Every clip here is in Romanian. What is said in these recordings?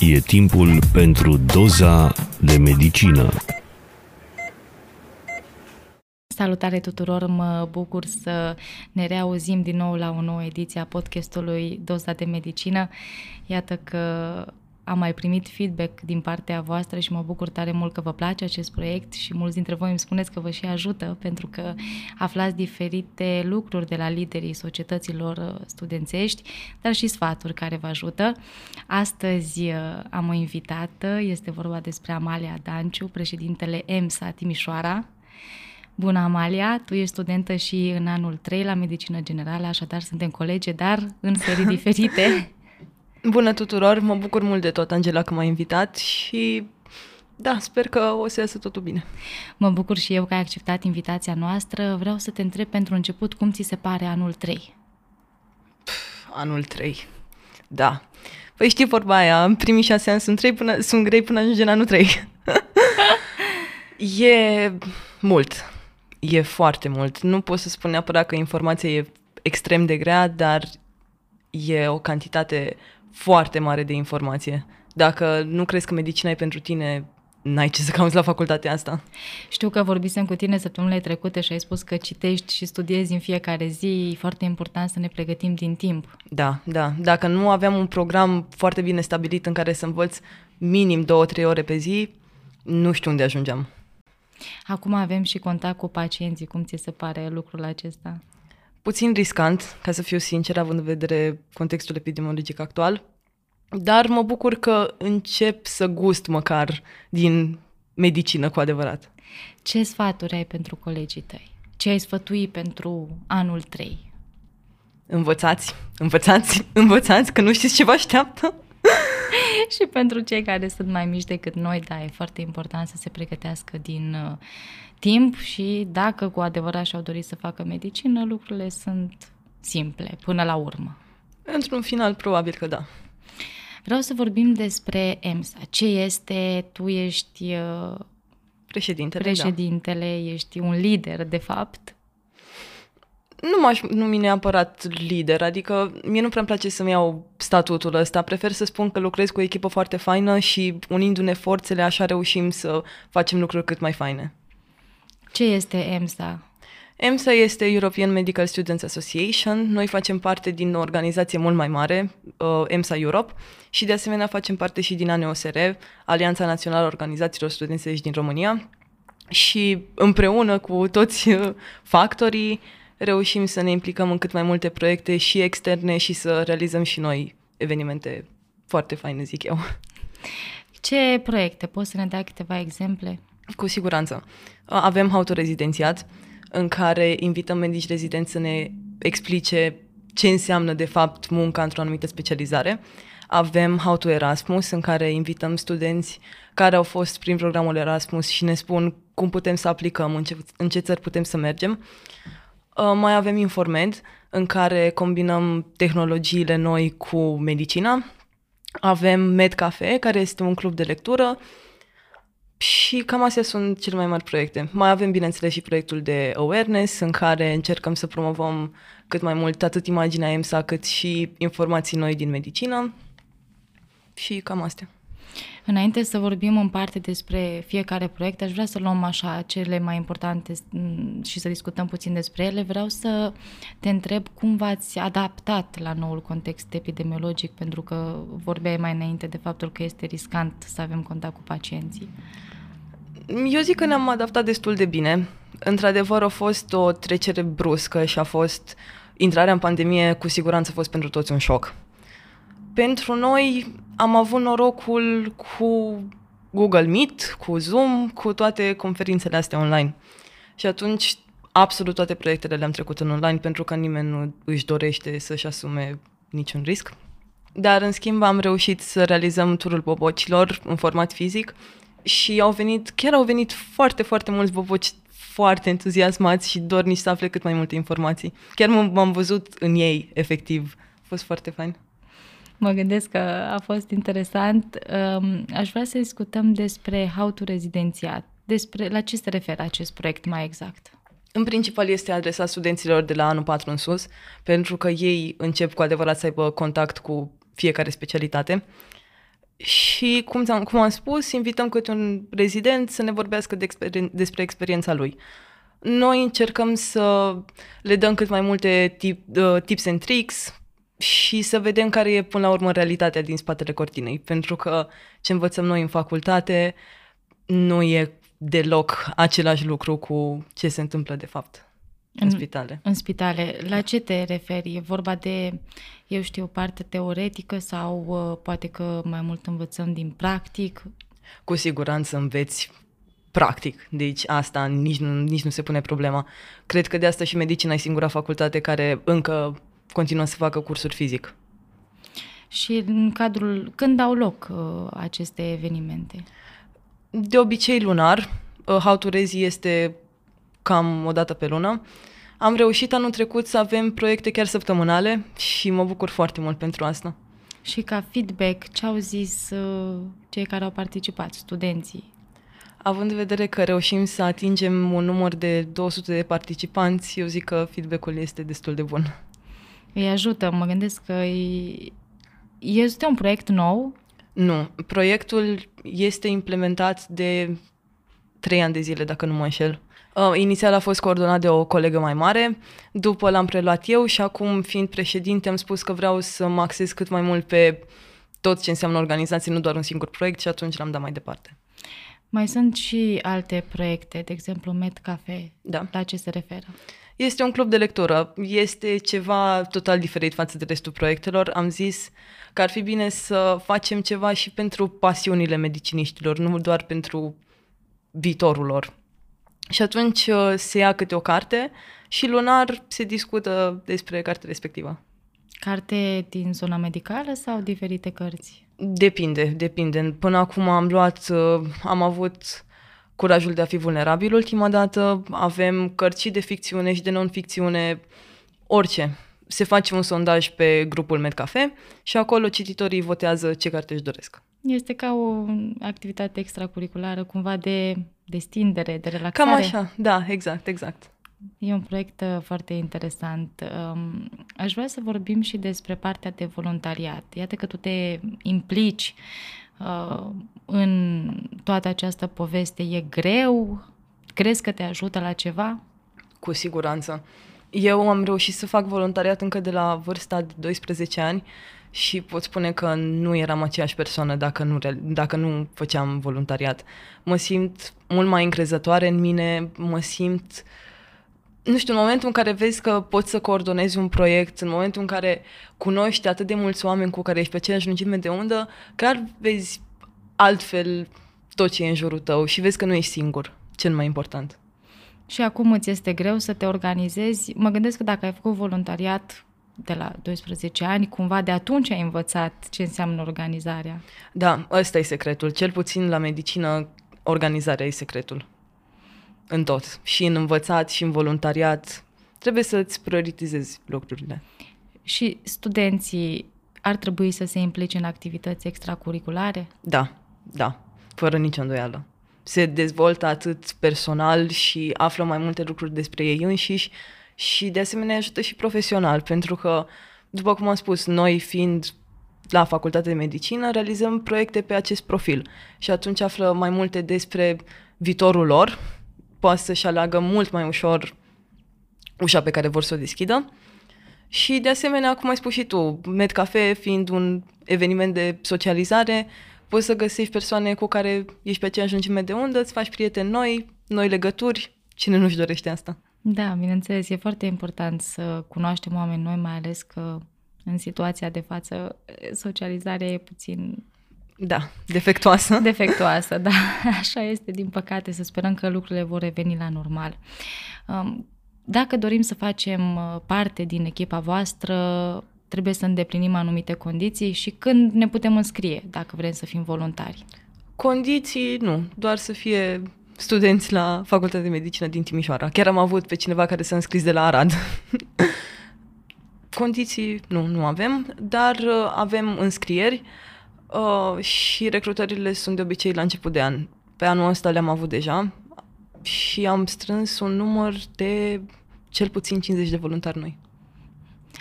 E timpul pentru doza de medicină. Salutare tuturor, mă bucur să ne reauzim din nou la o nouă ediție a podcastului Doza de Medicină. Iată că am mai primit feedback din partea voastră și mă bucur tare mult că vă place acest proiect și mulți dintre voi îmi spuneți că vă și ajută pentru că aflați diferite lucruri de la liderii societăților uh, studențești, dar și sfaturi care vă ajută. Astăzi uh, am o invitată, este vorba despre Amalia Danciu, președintele EMSA Timișoara, Bună, Amalia! Tu ești studentă și în anul 3 la Medicină Generală, așadar suntem colege, dar în serii diferite. Bună tuturor! Mă bucur mult de tot, Angela, că m-ai invitat și da, sper că o să iasă totul bine. Mă bucur și eu că ai acceptat invitația noastră. Vreau să te întreb pentru început cum ți se pare anul 3? Pff, anul 3. Da. Păi știi vorba aia, în primii șase ani sunt, trei până, sunt grei până ajunge în anul 3. e mult e foarte mult. Nu pot să spun neapărat că informația e extrem de grea, dar e o cantitate foarte mare de informație. Dacă nu crezi că medicina e pentru tine, n-ai ce să cauți la facultatea asta. Știu că vorbisem cu tine săptămânile trecute și ai spus că citești și studiezi în fiecare zi. E foarte important să ne pregătim din timp. Da, da. Dacă nu aveam un program foarte bine stabilit în care să învăț minim două-trei ore pe zi, nu știu unde ajungeam. Acum avem și contact cu pacienții. Cum ți se pare lucrul acesta? Puțin riscant, ca să fiu sincer, având în vedere contextul epidemiologic actual, dar mă bucur că încep să gust măcar din medicină cu adevărat. Ce sfaturi ai pentru colegii tăi? Ce ai sfătui pentru anul 3? Învățați, învățați, învățați, că nu știți ce vă așteaptă. și pentru cei care sunt mai mici decât noi, da, e foarte important să se pregătească din uh, timp și dacă cu adevărat și-au dorit să facă medicină, lucrurile sunt simple până la urmă. Într-un final, probabil că da. Vreau să vorbim despre EMSA. Ce este? Tu ești uh, președintele, președintele da. ești un lider, de fapt, nu m-aș numi neapărat lider, adică mie nu prea îmi place să-mi iau statutul ăsta, prefer să spun că lucrez cu o echipă foarte faină și unindu-ne forțele așa reușim să facem lucruri cât mai faine. Ce este EMSA? EMSA este European Medical Students Association. Noi facem parte din o organizație mult mai mare, uh, EMSA Europe, și de asemenea facem parte și din ANEOSR, Alianța Națională a Organizațiilor Studențești din România. Și împreună cu toți uh, factorii reușim să ne implicăm în cât mai multe proiecte și externe și să realizăm și noi evenimente foarte faine, zic eu. Ce proiecte? Poți să ne dai câteva exemple? Cu siguranță. Avem autorezidențiat, în care invităm medici rezidenți să ne explice ce înseamnă de fapt munca într-o anumită specializare. Avem How to Erasmus, în care invităm studenți care au fost prin programul Erasmus și ne spun cum putem să aplicăm, în ce, în ce țări putem să mergem. Uh, mai avem Informed, în care combinăm tehnologiile noi cu medicina. Avem Med Cafe, care este un club de lectură. Și cam astea sunt cele mai mari proiecte. Mai avem, bineînțeles, și proiectul de awareness, în care încercăm să promovăm cât mai mult atât imaginea EMSA, cât și informații noi din medicină. Și cam astea. Înainte să vorbim în parte despre fiecare proiect, aș vrea să luăm așa cele mai importante mm, și să discutăm puțin despre ele. Vreau să te întreb cum v-ați adaptat la noul context epidemiologic, pentru că vorbeai mai înainte de faptul că este riscant să avem contact cu pacienții. Eu zic că ne-am adaptat destul de bine. Într-adevăr, a fost o trecere bruscă și a fost intrarea în pandemie cu siguranță a fost pentru toți un șoc. Pentru noi am avut norocul cu Google Meet, cu Zoom, cu toate conferințele astea online. Și atunci absolut toate proiectele le-am trecut în online pentru că nimeni nu își dorește să-și asume niciun risc. Dar, în schimb, am reușit să realizăm turul bobocilor în format fizic și au venit, chiar au venit foarte, foarte mulți boboci foarte entuziasmați și dornici să afle cât mai multe informații. Chiar m-am văzut în ei, efectiv. A fost foarte fain. Mă gândesc că a fost interesant. Um, aș vrea să discutăm despre How to Rezidențiat. Despre la ce se referă acest proiect mai exact? În principal este adresat studenților de la anul 4 în sus, pentru că ei încep cu adevărat să aibă contact cu fiecare specialitate. și, cum, ți-am, cum am spus, invităm câte un rezident să ne vorbească de experien- despre experiența lui. Noi încercăm să le dăm cât mai multe tip, uh, tips and tricks și să vedem care e până la urmă realitatea din spatele cortinei. Pentru că ce învățăm noi în facultate nu e deloc același lucru cu ce se întâmplă de fapt în, în spitale. În spitale. La ce te referi? E vorba de, eu știu, parte teoretică sau uh, poate că mai mult învățăm din practic? Cu siguranță înveți practic, deci asta nici nu, nici nu se pune problema. Cred că de asta și medicina e singura facultate care încă continuă să facă cursuri fizic. Și în cadrul, când au loc uh, aceste evenimente? De obicei lunar, uh, How to Rezi este cam o dată pe lună. Am reușit anul trecut să avem proiecte chiar săptămânale și mă bucur foarte mult pentru asta. Și ca feedback, ce au zis uh, cei care au participat, studenții? Având în vedere că reușim să atingem un număr de 200 de participanți, eu zic că feedback-ul este destul de bun. Îi ajută, mă gândesc că este un proiect nou? Nu, proiectul este implementat de trei ani de zile, dacă nu mă înșel. Uh, inițial a fost coordonat de o colegă mai mare, după l-am preluat eu și acum, fiind președinte, am spus că vreau să mă axez cât mai mult pe tot ce înseamnă organizație, nu doar un singur proiect și atunci l-am dat mai departe. Mai sunt și alte proiecte, de exemplu Med Cafe. Da. La ce se referă? Este un club de lectură. Este ceva total diferit față de restul proiectelor. Am zis că ar fi bine să facem ceva și pentru pasiunile mediciniștilor, nu doar pentru viitorul lor. Și atunci uh, se ia câte o carte și lunar se discută despre cartea respectivă. Carte din zona medicală sau diferite cărți? Depinde, depinde. Până acum am luat, uh, am avut curajul de a fi vulnerabil ultima dată, avem cărți și de ficțiune și de non-ficțiune, orice. Se face un sondaj pe grupul Medcafe și acolo cititorii votează ce carte își doresc. Este ca o activitate extracurriculară, cumva de destindere, de relaxare. Cam așa, da, exact, exact. E un proiect uh, foarte interesant. Um, aș vrea să vorbim și despre partea de voluntariat. Iată că tu te implici uh, în toată această poveste. E greu? Crezi că te ajută la ceva? Cu siguranță. Eu am reușit să fac voluntariat încă de la vârsta de 12 ani și pot spune că nu eram aceeași persoană dacă nu, dacă nu făceam voluntariat. Mă simt mult mai încrezătoare în mine, mă simt nu știu, în momentul în care vezi că poți să coordonezi un proiect, în momentul în care cunoști atât de mulți oameni cu care ești pe aceeași lungime de undă, clar vezi altfel tot ce e în jurul tău și vezi că nu ești singur, cel mai important. Și acum îți este greu să te organizezi. Mă gândesc că dacă ai făcut voluntariat de la 12 ani, cumva de atunci ai învățat ce înseamnă organizarea. Da, ăsta e secretul. Cel puțin la medicină, organizarea e secretul. În tot. Și în învățat, și în voluntariat. Trebuie să-ți prioritizezi lucrurile. Și studenții ar trebui să se implice în activități extracurriculare? Da, da, fără nicio îndoială. Se dezvoltă atât personal și află mai multe lucruri despre ei înșiși, și de asemenea ajută și profesional, pentru că, după cum am spus, noi fiind la facultatea de medicină, realizăm proiecte pe acest profil și atunci află mai multe despre viitorul lor, poate să-și aleagă mult mai ușor ușa pe care vor să o deschidă. Și de asemenea, cum ai spus și tu, Medcafe fiind un eveniment de socializare, poți să găsești persoane cu care ești pe aceeași lungime de undă, îți faci prieteni noi, noi legături, cine nu-și dorește asta? Da, bineînțeles, e foarte important să cunoaștem oameni noi, mai ales că în situația de față socializarea e puțin da, defectuoasă. Defectuoasă, da. Așa este, din păcate, să sperăm că lucrurile vor reveni la normal. Um, dacă dorim să facem uh, parte din echipa voastră, trebuie să îndeplinim anumite condiții și când ne putem înscrie, dacă vrem să fim voluntari. Condiții, nu, doar să fie studenți la Facultatea de Medicină din Timișoara. Chiar am avut pe cineva care s-a înscris de la Arad. Condiții nu, nu avem, dar uh, avem înscrieri uh, și recrutările sunt de obicei la început de an. Pe anul ăsta le-am avut deja și am strâns un număr de cel puțin 50 de voluntari noi.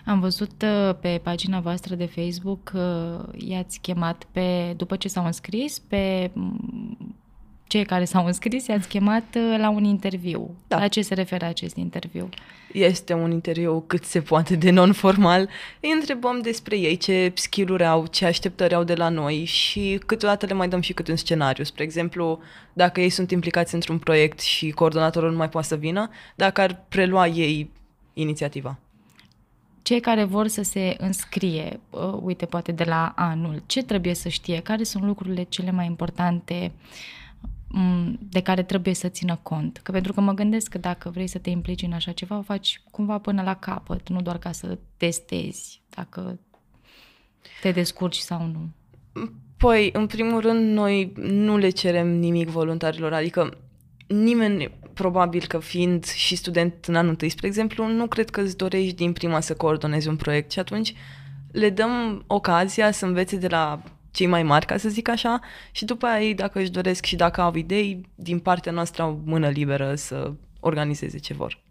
Am văzut uh, pe pagina voastră de Facebook că i-ați chemat pe, după ce s-au înscris, pe mm, cei care s-au înscris, i-ați chemat uh, la un interviu. Da. La ce se referă acest interviu? Este un interviu cât se poate de non-formal. Îi întrebăm despre ei, ce skill-uri au, ce așteptări au de la noi și câteodată le mai dăm și câte un scenariu. Spre exemplu, dacă ei sunt implicați într-un proiect și coordonatorul nu mai poate să vină, dacă ar prelua ei inițiativa. Cei care vor să se înscrie, uh, uite, poate de la anul, ce trebuie să știe? Care sunt lucrurile cele mai importante m, de care trebuie să țină cont? Că pentru că mă gândesc că dacă vrei să te implici în așa ceva, o faci cumva până la capăt, nu doar ca să testezi dacă te descurci sau nu. Păi, în primul rând, noi nu le cerem nimic voluntarilor, adică nimeni, probabil că fiind și student în anul întâi, spre exemplu, nu cred că îți dorești din prima să coordonezi un proiect și atunci le dăm ocazia să învețe de la cei mai mari, ca să zic așa, și după aia ei, dacă își doresc și dacă au idei, din partea noastră au mână liberă să organizeze ce vor.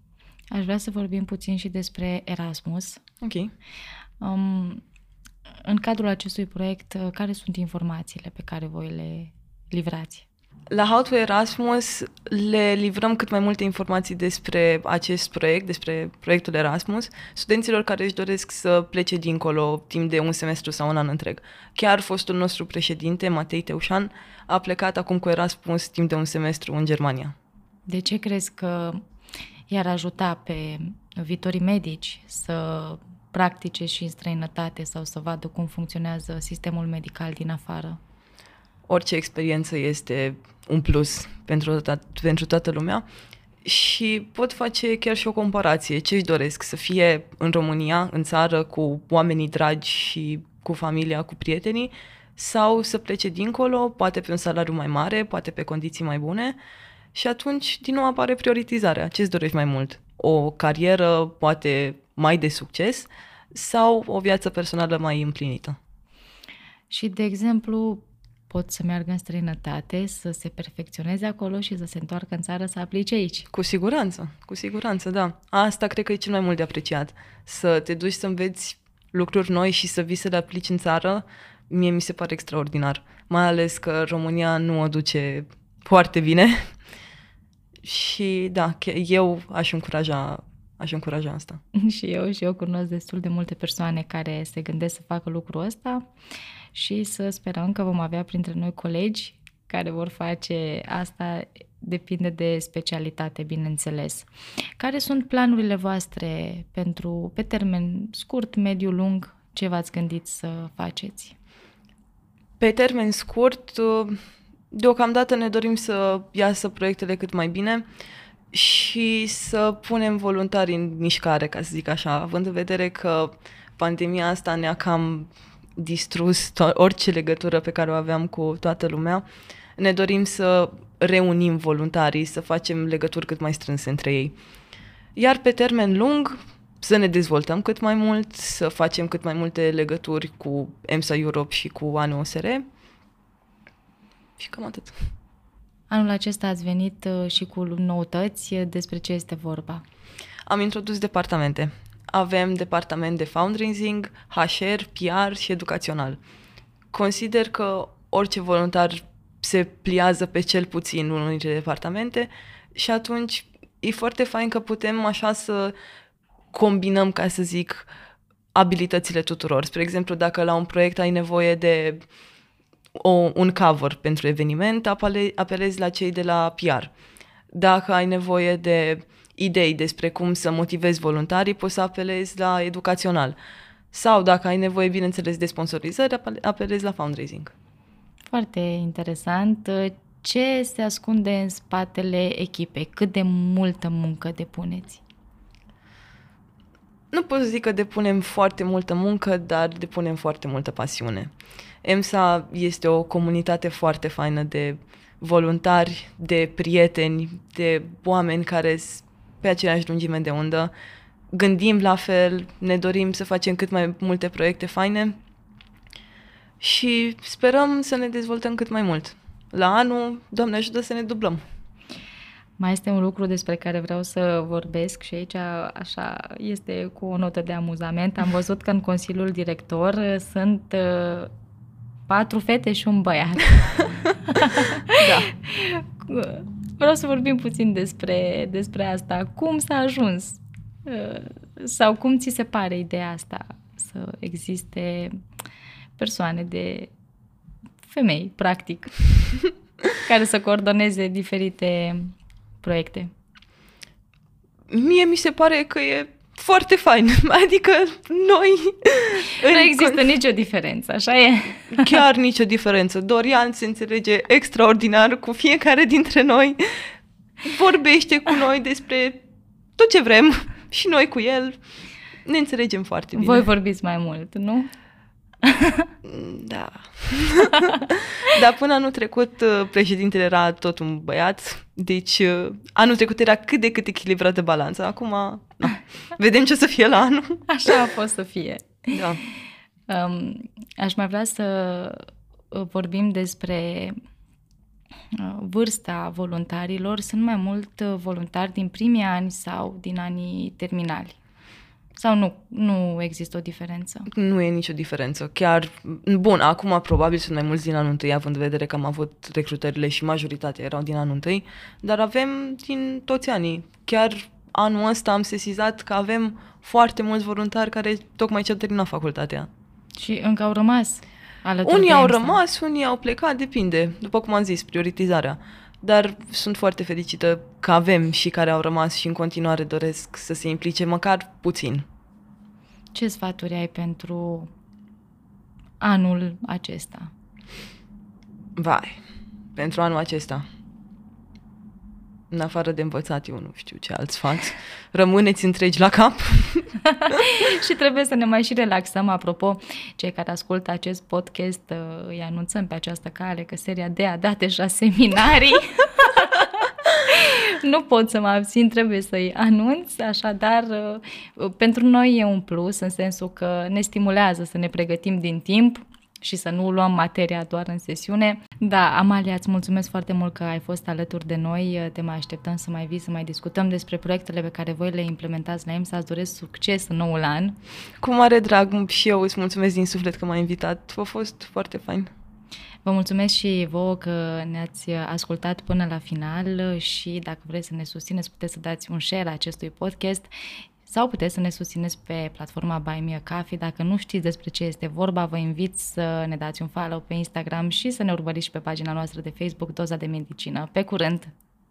Aș vrea să vorbim puțin și despre Erasmus. Ok. Um, în cadrul acestui proiect, uh, care sunt informațiile pe care voi le livrați? La How to Erasmus le livrăm cât mai multe informații despre acest proiect, despre proiectul Erasmus, studenților care își doresc să plece dincolo timp de un semestru sau un an întreg. Chiar fostul nostru președinte, Matei Teușan, a plecat acum cu Erasmus timp de un semestru în Germania. De ce crezi că i-ar ajuta pe viitorii medici să practice și în străinătate sau să vadă cum funcționează sistemul medical din afară? Orice experiență este un plus pentru, to- pentru toată lumea și pot face chiar și o comparație. Ce își doresc? Să fie în România, în țară, cu oamenii dragi și cu familia, cu prietenii, sau să plece dincolo, poate pe un salariu mai mare, poate pe condiții mai bune și atunci din nou apare prioritizarea. Ce îți dorești mai mult? O carieră poate mai de succes sau o viață personală mai împlinită? Și, de exemplu, pot să meargă în străinătate, să se perfecționeze acolo și să se întoarcă în țară să aplice aici. Cu siguranță, cu siguranță, da. Asta cred că e cel mai mult de apreciat. Să te duci să înveți lucruri noi și să vii să le aplici în țară, mie mi se pare extraordinar. Mai ales că România nu o duce foarte bine. și da, eu aș încuraja aș încuraja asta. și eu și eu cunosc destul de multe persoane care se gândesc să facă lucrul ăsta și să sperăm că vom avea printre noi colegi care vor face asta, depinde de specialitate, bineînțeles. Care sunt planurile voastre pentru, pe termen scurt, mediu, lung, ce v-ați gândit să faceți? Pe termen scurt, deocamdată ne dorim să iasă proiectele cât mai bine și să punem voluntari în mișcare, ca să zic așa, având în vedere că pandemia asta ne-a cam distrus to- orice legătură pe care o aveam cu toată lumea. Ne dorim să reunim voluntarii, să facem legături cât mai strânse între ei. Iar pe termen lung, să ne dezvoltăm cât mai mult, să facem cât mai multe legături cu EMSA Europe și cu ANOSR și cam atât. Anul acesta ați venit uh, și cu noutăți. Despre ce este vorba? Am introdus departamente. Avem departament de fundraising, HR, PR și educațional. Consider că orice voluntar se pliază pe cel puțin unul dintre departamente și atunci e foarte fain că putem așa să combinăm, ca să zic, abilitățile tuturor. Spre exemplu, dacă la un proiect ai nevoie de o, un cover pentru eveniment, apele, apelezi la cei de la PR. Dacă ai nevoie de idei despre cum să motivezi voluntarii, poți să apelezi la educațional. Sau dacă ai nevoie, bineînțeles, de sponsorizări, apelezi la fundraising. Foarte interesant. Ce se ascunde în spatele echipei? Cât de multă muncă depuneți? Nu pot să zic că depunem foarte multă muncă, dar depunem foarte multă pasiune. EMSA este o comunitate foarte faină de voluntari, de prieteni, de oameni care sunt pe aceeași lungime de undă. Gândim la fel, ne dorim să facem cât mai multe proiecte faine și sperăm să ne dezvoltăm cât mai mult. La anul, Doamne ajută să ne dublăm. Mai este un lucru despre care vreau să vorbesc și aici așa este cu o notă de amuzament. Am văzut că în Consiliul Director sunt uh, patru fete și un băiat. Da. Vreau să vorbim puțin despre, despre asta. Cum s-a ajuns? Uh, Sau cum ți se pare ideea asta? Să existe persoane de femei, practic, care să coordoneze diferite proiecte. Mie mi se pare că e foarte fain. Adică noi... Nu în există nicio diferență, așa e? Chiar nicio diferență. Dorian se înțelege extraordinar cu fiecare dintre noi. Vorbește cu noi despre tot ce vrem și noi cu el. Ne înțelegem foarte bine. Voi vorbiți mai mult, nu? Da. Dar până anul trecut uh, președintele era tot un băiat, deci uh, anul trecut era cât de cât echilibrată balanța. Acum, na, vedem ce o să fie la anul. Așa a fost să fie. Da. Um, aș mai vrea să uh, vorbim despre uh, vârsta voluntarilor. Sunt mai mult uh, voluntari din primii ani sau din anii terminali? Sau nu, nu există o diferență? Nu e nicio diferență. Chiar, bun, acum probabil sunt mai mulți din anul întâi, având în vedere că am avut recrutările și majoritatea erau din anul întâi, dar avem din toți anii. Chiar anul ăsta am sesizat că avem foarte mulți voluntari care tocmai ce-au terminat facultatea. Și încă au rămas alături Unii de au EMSA. rămas, unii au plecat, depinde, după cum am zis, prioritizarea. Dar sunt foarte fericită că avem și care au rămas și în continuare doresc să se implice măcar puțin. Ce sfaturi ai pentru anul acesta? Vai, pentru anul acesta. În afară de învățat, eu nu știu ce alt sfat. Rămâneți întregi la cap. și trebuie să ne mai și relaxăm. Apropo, cei care ascultă acest podcast, uh, îi anunțăm pe această cale că seria D a dat deja seminarii. nu pot să mă abțin, trebuie să-i anunț, așadar uh, pentru noi e un plus în sensul că ne stimulează să ne pregătim din timp și să nu luăm materia doar în sesiune. Da, Amalia, îți mulțumesc foarte mult că ai fost alături de noi. Te mai așteptăm să mai vii, să mai discutăm despre proiectele pe care voi le implementați la EMSA. Îți doresc succes în noul an. Cu mare drag și eu îți mulțumesc din suflet că m-ai invitat. A fost foarte fain. Vă mulțumesc și vouă că ne-ați ascultat până la final și dacă vreți să ne susțineți, puteți să dați un share acestui podcast sau puteți să ne susțineți pe platforma Buy Me a Coffee. Dacă nu știți despre ce este vorba, vă invit să ne dați un follow pe Instagram și să ne urmăriți și pe pagina noastră de Facebook Doza de Medicină. Pe curând!